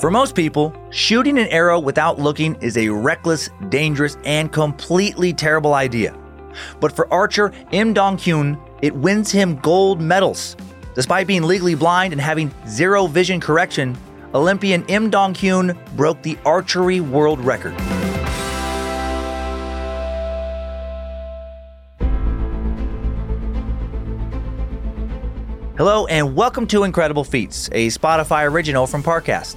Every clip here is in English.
For most people, shooting an arrow without looking is a reckless, dangerous, and completely terrible idea. But for archer Im Dong Hyun, it wins him gold medals. Despite being legally blind and having zero vision correction, Olympian Im Dong Hyun broke the archery world record. Hello, and welcome to Incredible Feats, a Spotify original from Parcast.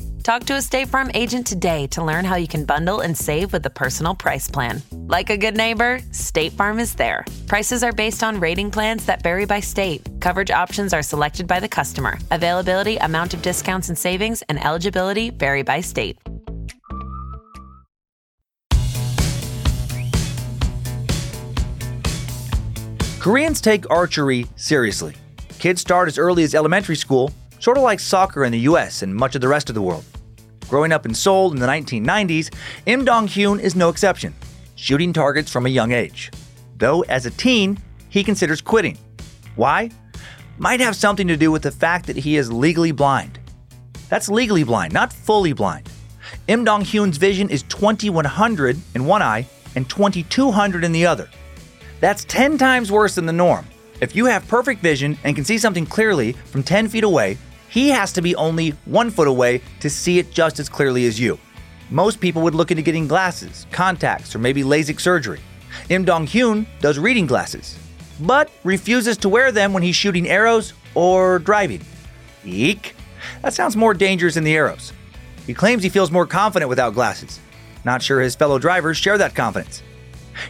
Talk to a State Farm agent today to learn how you can bundle and save with the Personal Price Plan. Like a good neighbor, State Farm is there. Prices are based on rating plans that vary by state. Coverage options are selected by the customer. Availability, amount of discounts and savings, and eligibility vary by state. Koreans take archery seriously. Kids start as early as elementary school, sort of like soccer in the US and much of the rest of the world. Growing up in Seoul in the 1990s, Im Dong Hyun is no exception, shooting targets from a young age. Though as a teen, he considers quitting. Why? Might have something to do with the fact that he is legally blind. That's legally blind, not fully blind. Im Dong Hyun's vision is 2100 in one eye and 2200 in the other. That's 10 times worse than the norm. If you have perfect vision and can see something clearly from 10 feet away, he has to be only one foot away to see it just as clearly as you. Most people would look into getting glasses, contacts, or maybe LASIK surgery. Im Dong Hyun does reading glasses, but refuses to wear them when he's shooting arrows or driving. Eek! That sounds more dangerous than the arrows. He claims he feels more confident without glasses. Not sure his fellow drivers share that confidence.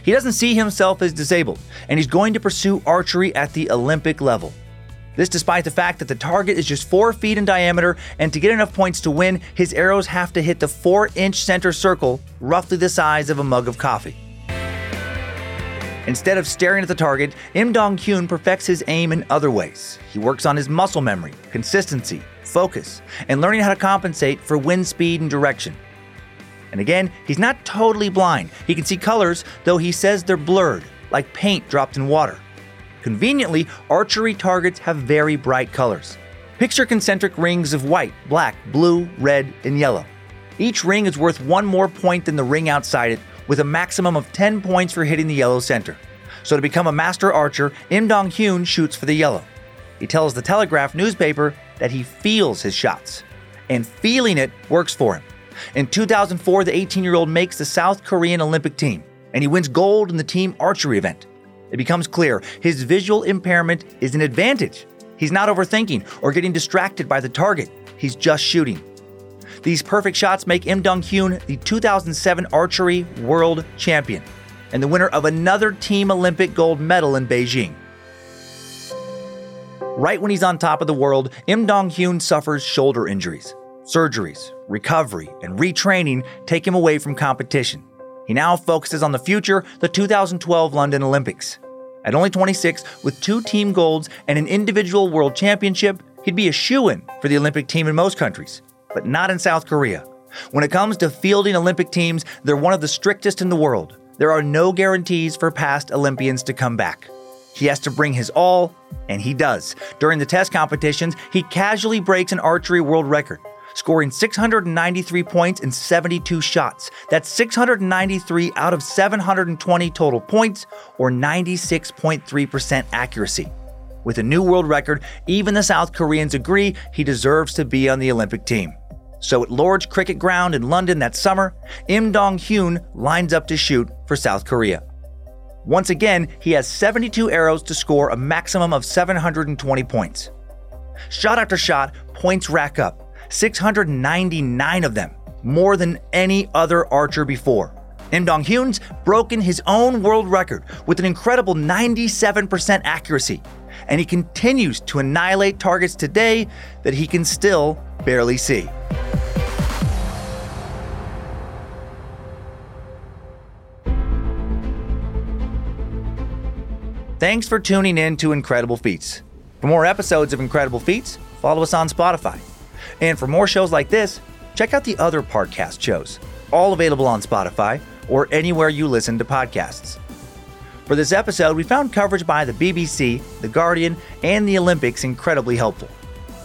He doesn't see himself as disabled, and he's going to pursue archery at the Olympic level. This despite the fact that the target is just 4 feet in diameter, and to get enough points to win, his arrows have to hit the 4 inch center circle, roughly the size of a mug of coffee. Instead of staring at the target, Im Dong Hyun perfects his aim in other ways. He works on his muscle memory, consistency, focus, and learning how to compensate for wind speed and direction. And again, he's not totally blind. He can see colors, though he says they're blurred, like paint dropped in water. Conveniently, archery targets have very bright colors. Picture concentric rings of white, black, blue, red, and yellow. Each ring is worth one more point than the ring outside it, with a maximum of 10 points for hitting the yellow center. So to become a master archer, Im Dong Hyun shoots for the yellow. He tells the Telegraph newspaper that he feels his shots, and feeling it works for him. In 2004, the 18 year old makes the South Korean Olympic team, and he wins gold in the team archery event. It becomes clear his visual impairment is an advantage. He's not overthinking or getting distracted by the target, he's just shooting. These perfect shots make Im Dong Hyun the 2007 archery world champion and the winner of another Team Olympic gold medal in Beijing. Right when he's on top of the world, Im Dong Hyun suffers shoulder injuries. Surgeries, recovery, and retraining take him away from competition. He now focuses on the future, the 2012 London Olympics. At only 26, with two team golds and an individual world championship, he'd be a shoo in for the Olympic team in most countries, but not in South Korea. When it comes to fielding Olympic teams, they're one of the strictest in the world. There are no guarantees for past Olympians to come back. He has to bring his all, and he does. During the test competitions, he casually breaks an archery world record scoring 693 points in 72 shots. That's 693 out of 720 total points, or 96.3% accuracy. With a new world record, even the South Koreans agree he deserves to be on the Olympic team. So at Lord's Cricket Ground in London that summer, Im Dong Hyun lines up to shoot for South Korea. Once again, he has 72 arrows to score a maximum of 720 points. Shot after shot, points rack up, 699 of them, more than any other archer before. Im Dong Hyun's broken his own world record with an incredible 97% accuracy, and he continues to annihilate targets today that he can still barely see. Thanks for tuning in to Incredible Feats. For more episodes of Incredible Feats, follow us on Spotify. And for more shows like this, check out the other Parcast shows, all available on Spotify or anywhere you listen to podcasts. For this episode, we found coverage by the BBC, The Guardian, and the Olympics incredibly helpful.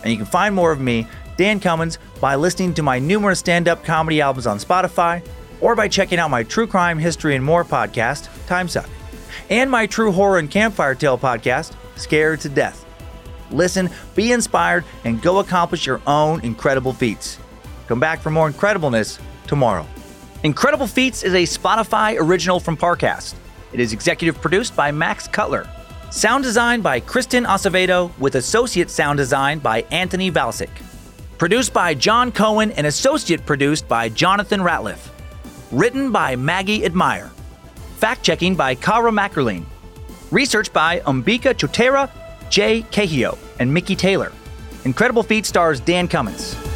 And you can find more of me, Dan Cummins, by listening to my numerous stand up comedy albums on Spotify or by checking out my true crime, history, and more podcast, Timesuck, and my true horror and campfire tale podcast, Scared to Death. Listen, be inspired, and go accomplish your own incredible feats. Come back for more incredibleness tomorrow. Incredible Feats is a Spotify original from Parcast. It is executive produced by Max Cutler. Sound design by Kristen Acevedo with associate sound design by Anthony Vilchis. Produced by John Cohen and associate produced by Jonathan Ratliff. Written by Maggie Admire. Fact checking by Kara Mackerline. Research by Umbika Chotera, Jay Cahio, and Mickey Taylor. Incredible Feat stars Dan Cummins.